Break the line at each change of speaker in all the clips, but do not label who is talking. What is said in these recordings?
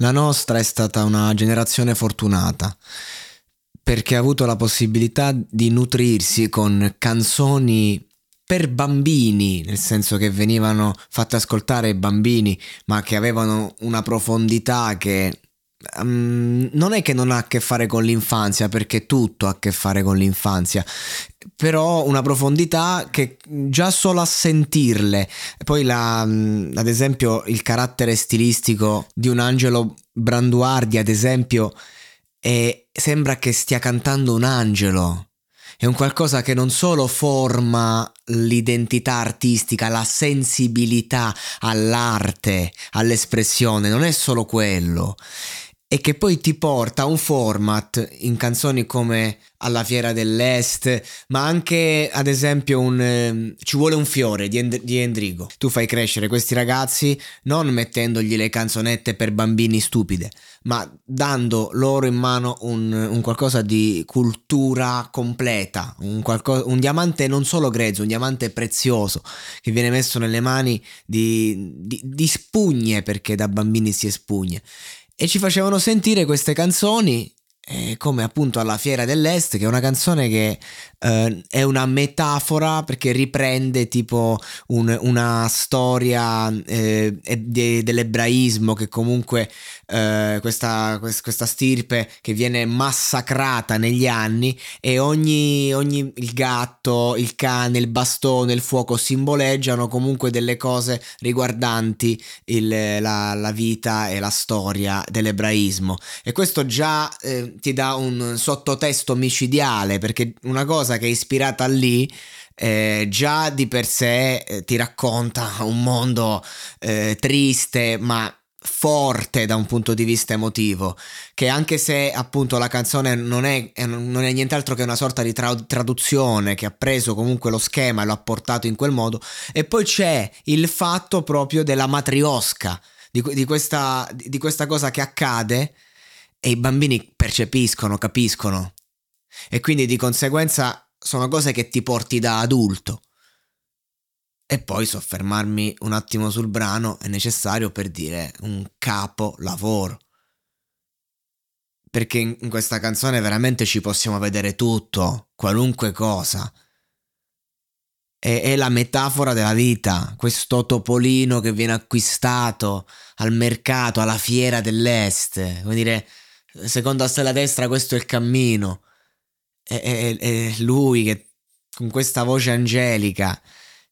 La nostra è stata una generazione fortunata perché ha avuto la possibilità di nutrirsi con canzoni per bambini, nel senso che venivano fatte ascoltare ai bambini, ma che avevano una profondità che um, non è che non ha a che fare con l'infanzia, perché tutto ha a che fare con l'infanzia, però una profondità che già solo a sentirle, poi la, ad esempio il carattere stilistico di un Angelo Branduardi, ad esempio, è, sembra che stia cantando un angelo. È un qualcosa che non solo forma l'identità artistica, la sensibilità all'arte, all'espressione, non è solo quello e che poi ti porta a un format in canzoni come Alla Fiera dell'Est, ma anche ad esempio un eh, Ci vuole un fiore di, End- di, Endrigo. Tu fai crescere questi ragazzi non mettendogli le canzonette per bambini stupide, ma dando loro in mano un, un qualcosa di cultura completa, un, qualco- un, diamante non solo grezzo, un diamante prezioso che viene messo nelle mani di, di, di spugne perché da bambini si espugne e ci facevano sentire queste canzoni eh, come appunto alla Fiera dell'Est, che è una canzone che eh, è una metafora perché riprende tipo un, una storia eh, de, dell'ebraismo che comunque eh, questa, questa, stirpe che viene massacrata negli anni e ogni, ogni il gatto, il cane, il bastone, il fuoco simboleggiano comunque delle cose riguardanti il, la, la, vita e la storia dell'ebraismo. E questo già eh, ti dà un sottotesto micidiale perché una cosa che è ispirata lì eh, già di per sé eh, ti racconta un mondo eh, triste ma forte da un punto di vista emotivo che anche se appunto la canzone non è, non è nient'altro che una sorta di tra- traduzione che ha preso comunque lo schema e lo ha portato in quel modo e poi c'è il fatto proprio della matriosca di, di, questa, di questa cosa che accade e i bambini percepiscono, capiscono e quindi di conseguenza sono cose che ti porti da adulto. E poi soffermarmi un attimo sul brano è necessario per dire un capo lavoro. Perché in questa canzone veramente ci possiamo vedere tutto, qualunque cosa. È, è la metafora della vita, questo topolino che viene acquistato al mercato, alla fiera dell'est. Come dire, secondo a stella destra questo è il cammino. È, è, è lui che con questa voce angelica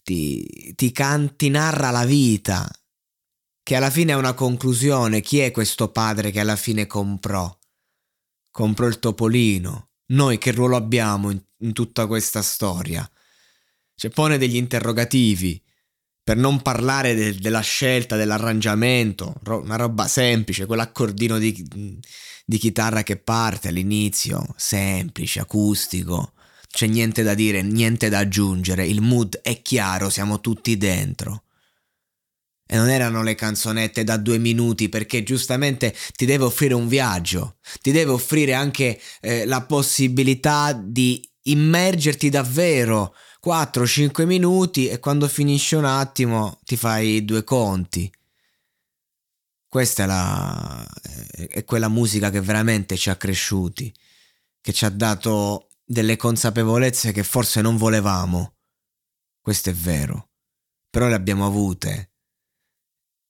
ti, ti, can, ti narra la vita, che alla fine è una conclusione. Chi è questo padre che alla fine comprò? Comprò il topolino. Noi che ruolo abbiamo in, in tutta questa storia? Cioè pone degli interrogativi per non parlare de- della scelta, dell'arrangiamento, ro- una roba semplice, quell'accordino di, di chitarra che parte all'inizio, semplice, acustico, c'è niente da dire, niente da aggiungere, il mood è chiaro, siamo tutti dentro. E non erano le canzonette da due minuti perché giustamente ti deve offrire un viaggio, ti deve offrire anche eh, la possibilità di immergerti davvero 4-5 minuti e quando finisce un attimo ti fai due conti. Questa è, la, è quella musica che veramente ci ha cresciuti, che ci ha dato delle consapevolezze che forse non volevamo. Questo è vero, però le abbiamo avute.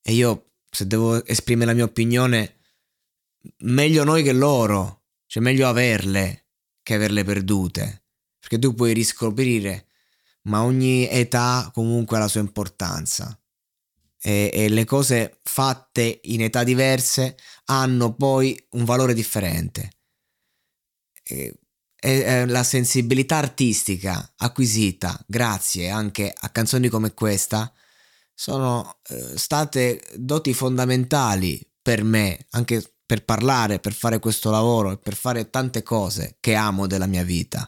E io se devo esprimere la mia opinione, meglio noi che loro, cioè meglio averle che averle perdute, perché tu puoi riscoprire, ma ogni età comunque ha la sua importanza e, e le cose fatte in età diverse hanno poi un valore differente. E, e la sensibilità artistica acquisita grazie anche a canzoni come questa sono eh, state doti fondamentali per me, anche per parlare, per fare questo lavoro e per fare tante cose che amo della mia vita.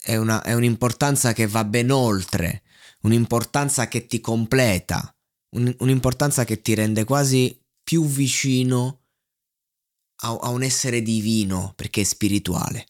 È, una, è un'importanza che va ben oltre, un'importanza che ti completa, un, un'importanza che ti rende quasi più vicino a, a un essere divino perché è spirituale.